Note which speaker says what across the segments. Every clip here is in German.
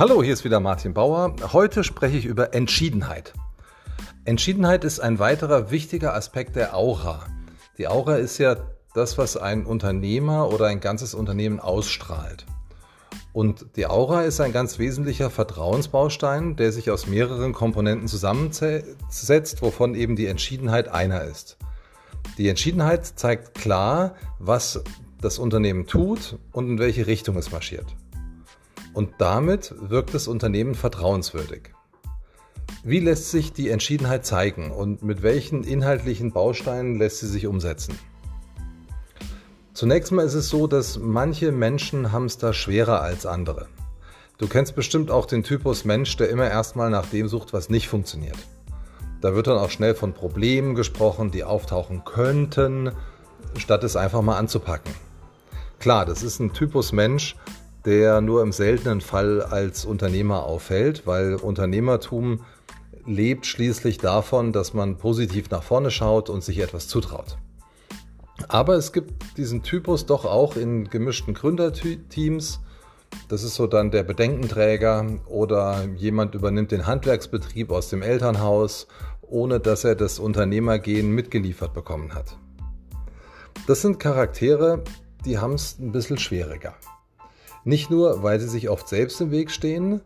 Speaker 1: Hallo, hier ist wieder Martin Bauer. Heute spreche ich über Entschiedenheit. Entschiedenheit ist ein weiterer wichtiger Aspekt der Aura. Die Aura ist ja das, was ein Unternehmer oder ein ganzes Unternehmen ausstrahlt. Und die Aura ist ein ganz wesentlicher Vertrauensbaustein, der sich aus mehreren Komponenten zusammensetzt, wovon eben die Entschiedenheit einer ist. Die Entschiedenheit zeigt klar, was das Unternehmen tut und in welche Richtung es marschiert und damit wirkt das Unternehmen vertrauenswürdig. Wie lässt sich die Entschiedenheit zeigen und mit welchen inhaltlichen Bausteinen lässt sie sich umsetzen? Zunächst mal ist es so, dass manche Menschen da schwerer als andere. Du kennst bestimmt auch den Typus Mensch, der immer erstmal nach dem sucht, was nicht funktioniert. Da wird dann auch schnell von Problemen gesprochen, die auftauchen könnten, statt es einfach mal anzupacken. Klar, das ist ein Typus Mensch, der nur im seltenen Fall als Unternehmer auffällt, weil Unternehmertum lebt schließlich davon, dass man positiv nach vorne schaut und sich etwas zutraut. Aber es gibt diesen Typus doch auch in gemischten Gründerteams. Das ist so dann der Bedenkenträger oder jemand übernimmt den Handwerksbetrieb aus dem Elternhaus, ohne dass er das Unternehmergehen mitgeliefert bekommen hat. Das sind Charaktere, die haben es ein bisschen schwieriger. Nicht nur, weil sie sich oft selbst im Weg stehen,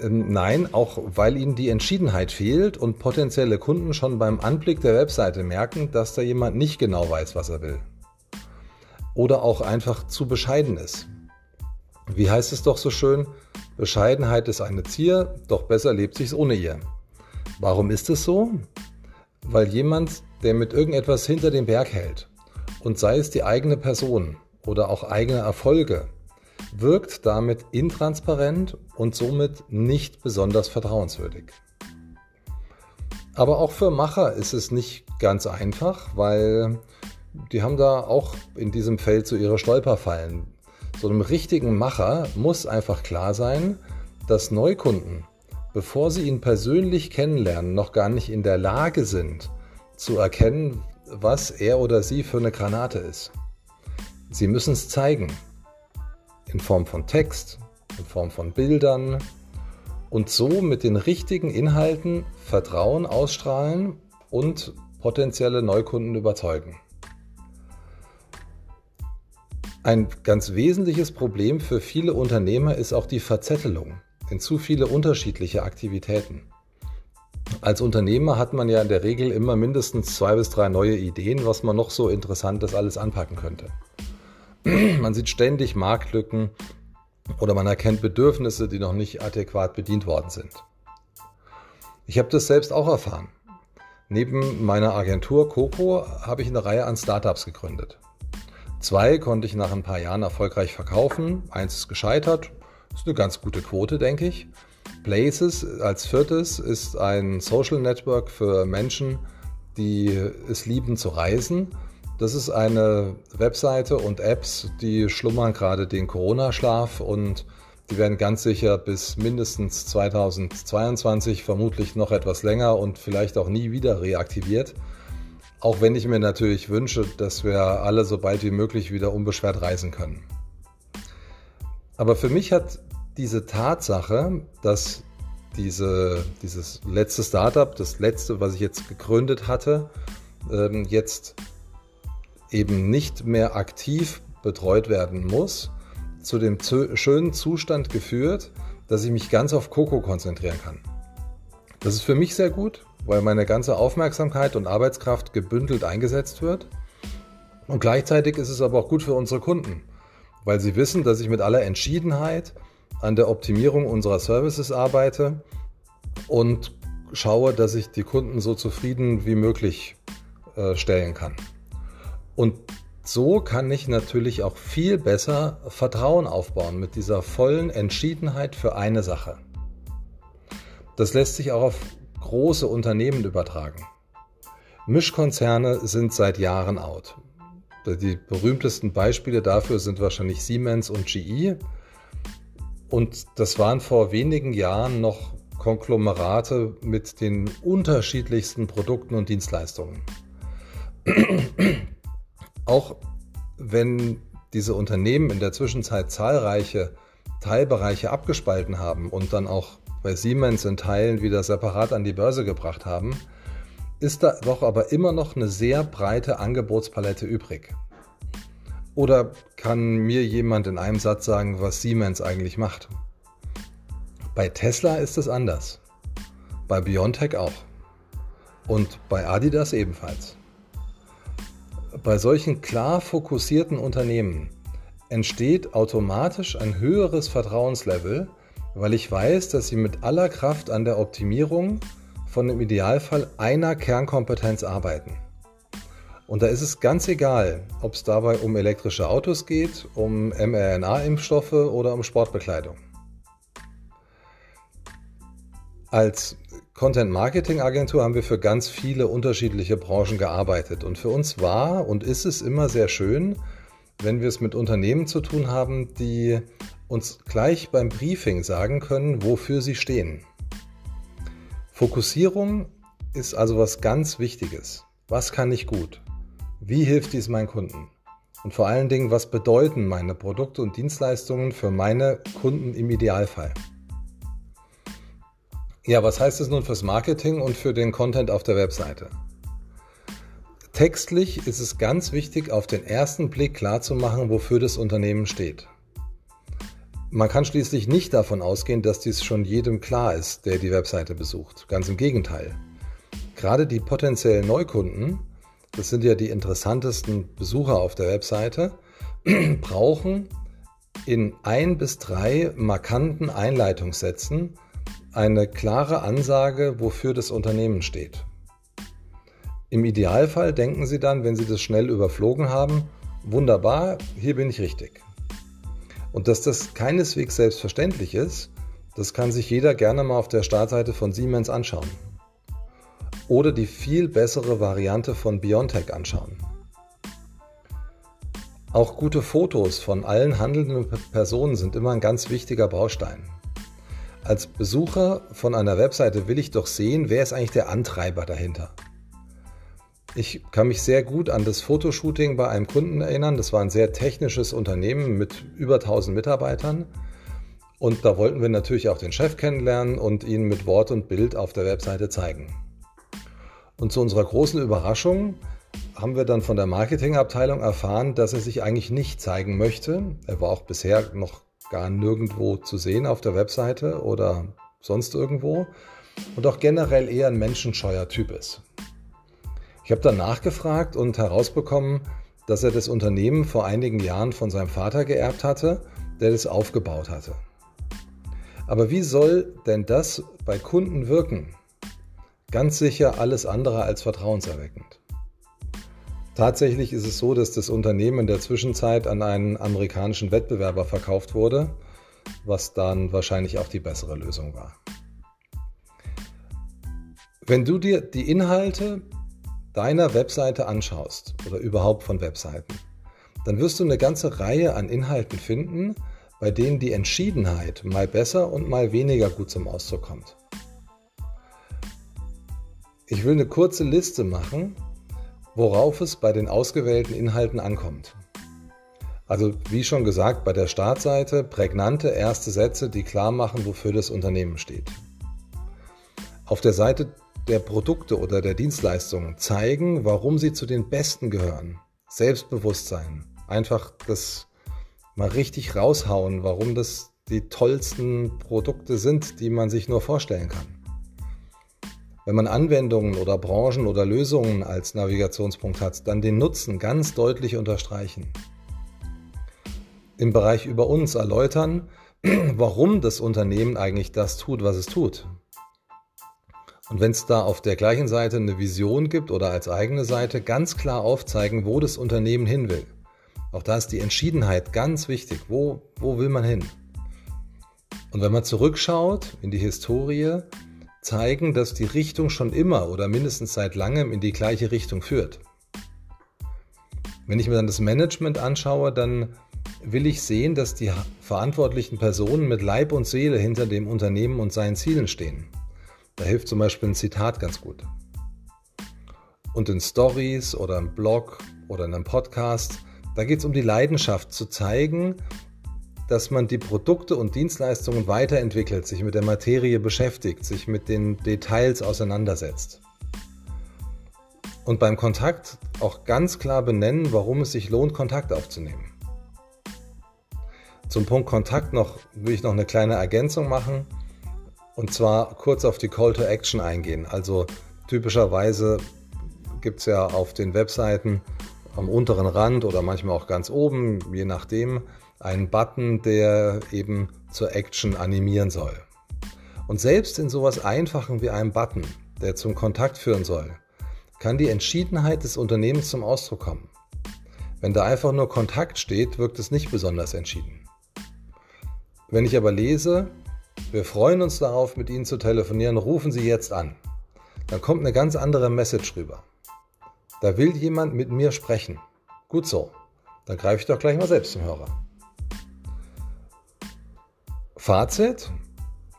Speaker 1: ähm, nein, auch weil ihnen die Entschiedenheit fehlt und potenzielle Kunden schon beim Anblick der Webseite merken, dass da jemand nicht genau weiß, was er will. Oder auch einfach zu bescheiden ist. Wie heißt es doch so schön? Bescheidenheit ist eine Zier, doch besser lebt sich's ohne ihr. Warum ist es so? Weil jemand, der mit irgendetwas hinter dem Berg hält, und sei es die eigene Person oder auch eigene Erfolge, wirkt damit intransparent und somit nicht besonders vertrauenswürdig. Aber auch für Macher ist es nicht ganz einfach, weil die haben da auch in diesem Feld so ihre Stolperfallen. So einem richtigen Macher muss einfach klar sein, dass Neukunden, bevor sie ihn persönlich kennenlernen, noch gar nicht in der Lage sind zu erkennen, was er oder sie für eine Granate ist. Sie müssen es zeigen in Form von Text, in Form von Bildern und so mit den richtigen Inhalten Vertrauen ausstrahlen und potenzielle Neukunden überzeugen. Ein ganz wesentliches Problem für viele Unternehmer ist auch die Verzettelung in zu viele unterschiedliche Aktivitäten. Als Unternehmer hat man ja in der Regel immer mindestens zwei bis drei neue Ideen, was man noch so interessantes alles anpacken könnte. Man sieht ständig Marktlücken oder man erkennt Bedürfnisse, die noch nicht adäquat bedient worden sind. Ich habe das selbst auch erfahren. Neben meiner Agentur Coco habe ich eine Reihe an Startups gegründet. Zwei konnte ich nach ein paar Jahren erfolgreich verkaufen, eins ist gescheitert, ist eine ganz gute Quote, denke ich. Places als viertes ist ein Social Network für Menschen, die es lieben zu reisen das ist eine Webseite und Apps, die schlummern gerade den Corona-Schlaf und die werden ganz sicher bis mindestens 2022, vermutlich noch etwas länger und vielleicht auch nie wieder reaktiviert. Auch wenn ich mir natürlich wünsche, dass wir alle so bald wie möglich wieder unbeschwert reisen können. Aber für mich hat diese Tatsache, dass diese, dieses letzte Startup, das letzte, was ich jetzt gegründet hatte, ähm, jetzt eben nicht mehr aktiv betreut werden muss, zu dem schönen Zustand geführt, dass ich mich ganz auf Coco konzentrieren kann. Das ist für mich sehr gut, weil meine ganze Aufmerksamkeit und Arbeitskraft gebündelt eingesetzt wird. Und gleichzeitig ist es aber auch gut für unsere Kunden, weil sie wissen, dass ich mit aller Entschiedenheit an der Optimierung unserer Services arbeite und schaue, dass ich die Kunden so zufrieden wie möglich äh, stellen kann. Und so kann ich natürlich auch viel besser Vertrauen aufbauen mit dieser vollen Entschiedenheit für eine Sache. Das lässt sich auch auf große Unternehmen übertragen. Mischkonzerne sind seit Jahren out. Die berühmtesten Beispiele dafür sind wahrscheinlich Siemens und GE. Und das waren vor wenigen Jahren noch Konglomerate mit den unterschiedlichsten Produkten und Dienstleistungen. Auch wenn diese Unternehmen in der Zwischenzeit zahlreiche Teilbereiche abgespalten haben und dann auch bei Siemens in Teilen wieder separat an die Börse gebracht haben, ist da doch aber immer noch eine sehr breite Angebotspalette übrig. Oder kann mir jemand in einem Satz sagen, was Siemens eigentlich macht? Bei Tesla ist es anders. Bei Biontech auch. Und bei Adidas ebenfalls. Bei solchen klar fokussierten Unternehmen entsteht automatisch ein höheres Vertrauenslevel, weil ich weiß, dass sie mit aller Kraft an der Optimierung von im Idealfall einer Kernkompetenz arbeiten. Und da ist es ganz egal, ob es dabei um elektrische Autos geht, um mRNA-Impfstoffe oder um Sportbekleidung. Als Content-Marketing-Agentur haben wir für ganz viele unterschiedliche Branchen gearbeitet. Und für uns war und ist es immer sehr schön, wenn wir es mit Unternehmen zu tun haben, die uns gleich beim Briefing sagen können, wofür sie stehen. Fokussierung ist also was ganz Wichtiges. Was kann ich gut? Wie hilft dies meinen Kunden? Und vor allen Dingen, was bedeuten meine Produkte und Dienstleistungen für meine Kunden im Idealfall? Ja, was heißt es nun fürs Marketing und für den Content auf der Webseite? Textlich ist es ganz wichtig, auf den ersten Blick klarzumachen, wofür das Unternehmen steht. Man kann schließlich nicht davon ausgehen, dass dies schon jedem klar ist, der die Webseite besucht. Ganz im Gegenteil. Gerade die potenziellen Neukunden, das sind ja die interessantesten Besucher auf der Webseite, brauchen in ein bis drei markanten Einleitungssätzen eine klare Ansage, wofür das Unternehmen steht. Im Idealfall denken Sie dann, wenn Sie das schnell überflogen haben, wunderbar, hier bin ich richtig. Und dass das keineswegs selbstverständlich ist, das kann sich jeder gerne mal auf der Startseite von Siemens anschauen. Oder die viel bessere Variante von Biontech anschauen. Auch gute Fotos von allen handelnden Personen sind immer ein ganz wichtiger Baustein. Als Besucher von einer Webseite will ich doch sehen, wer ist eigentlich der Antreiber dahinter. Ich kann mich sehr gut an das Fotoshooting bei einem Kunden erinnern. Das war ein sehr technisches Unternehmen mit über 1000 Mitarbeitern. Und da wollten wir natürlich auch den Chef kennenlernen und ihn mit Wort und Bild auf der Webseite zeigen. Und zu unserer großen Überraschung haben wir dann von der Marketingabteilung erfahren, dass er sich eigentlich nicht zeigen möchte. Er war auch bisher noch gar nirgendwo zu sehen auf der Webseite oder sonst irgendwo und auch generell eher ein menschenscheuer Typ ist. Ich habe dann nachgefragt und herausbekommen, dass er das Unternehmen vor einigen Jahren von seinem Vater geerbt hatte, der das aufgebaut hatte. Aber wie soll denn das bei Kunden wirken? Ganz sicher alles andere als vertrauenserweckend. Tatsächlich ist es so, dass das Unternehmen in der Zwischenzeit an einen amerikanischen Wettbewerber verkauft wurde, was dann wahrscheinlich auch die bessere Lösung war. Wenn du dir die Inhalte deiner Webseite anschaust oder überhaupt von Webseiten, dann wirst du eine ganze Reihe an Inhalten finden, bei denen die Entschiedenheit mal besser und mal weniger gut zum Ausdruck kommt. Ich will eine kurze Liste machen, worauf es bei den ausgewählten Inhalten ankommt. Also wie schon gesagt, bei der Startseite prägnante erste Sätze, die klar machen, wofür das Unternehmen steht. Auf der Seite der Produkte oder der Dienstleistungen zeigen, warum sie zu den Besten gehören. Selbstbewusstsein. Einfach das mal richtig raushauen, warum das die tollsten Produkte sind, die man sich nur vorstellen kann. Wenn man Anwendungen oder Branchen oder Lösungen als Navigationspunkt hat, dann den Nutzen ganz deutlich unterstreichen. Im Bereich über uns erläutern, warum das Unternehmen eigentlich das tut, was es tut. Und wenn es da auf der gleichen Seite eine Vision gibt oder als eigene Seite, ganz klar aufzeigen, wo das Unternehmen hin will. Auch da ist die Entschiedenheit ganz wichtig. Wo, wo will man hin? Und wenn man zurückschaut in die Historie, zeigen, dass die Richtung schon immer oder mindestens seit langem in die gleiche Richtung führt. Wenn ich mir dann das Management anschaue, dann will ich sehen, dass die verantwortlichen Personen mit Leib und Seele hinter dem Unternehmen und seinen Zielen stehen. Da hilft zum Beispiel ein Zitat ganz gut. Und in Stories oder im Blog oder in einem Podcast, da geht es um die Leidenschaft zu zeigen, dass man die Produkte und Dienstleistungen weiterentwickelt, sich mit der Materie beschäftigt, sich mit den Details auseinandersetzt. Und beim Kontakt auch ganz klar benennen, warum es sich lohnt, Kontakt aufzunehmen. Zum Punkt Kontakt noch will ich noch eine kleine Ergänzung machen und zwar kurz auf die Call to Action eingehen. Also typischerweise gibt es ja auf den Webseiten am unteren Rand oder manchmal auch ganz oben, je nachdem, einen Button, der eben zur Action animieren soll. Und selbst in sowas Einfachen wie einem Button, der zum Kontakt führen soll, kann die Entschiedenheit des Unternehmens zum Ausdruck kommen. Wenn da einfach nur Kontakt steht, wirkt es nicht besonders entschieden. Wenn ich aber lese, wir freuen uns darauf, mit Ihnen zu telefonieren, rufen Sie jetzt an, dann kommt eine ganz andere Message rüber. Da will jemand mit mir sprechen. Gut so, dann greife ich doch gleich mal selbst zum Hörer. Fazit,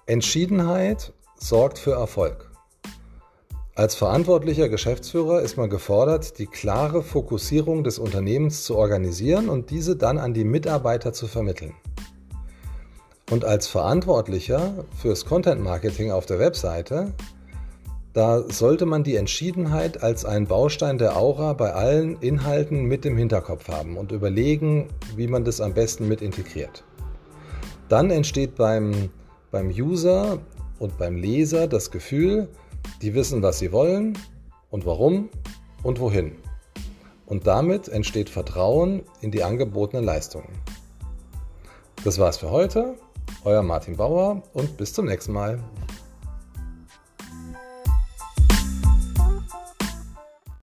Speaker 1: Entschiedenheit sorgt für Erfolg. Als verantwortlicher Geschäftsführer ist man gefordert, die klare Fokussierung des Unternehmens zu organisieren und diese dann an die Mitarbeiter zu vermitteln. Und als Verantwortlicher fürs Content Marketing auf der Webseite, da sollte man die Entschiedenheit als einen Baustein der Aura bei allen Inhalten mit im Hinterkopf haben und überlegen, wie man das am besten mit integriert. Dann entsteht beim, beim User und beim Leser das Gefühl, die wissen, was sie wollen und warum und wohin. Und damit entsteht Vertrauen in die angebotenen Leistungen. Das war's für heute. Euer Martin Bauer und bis zum nächsten Mal.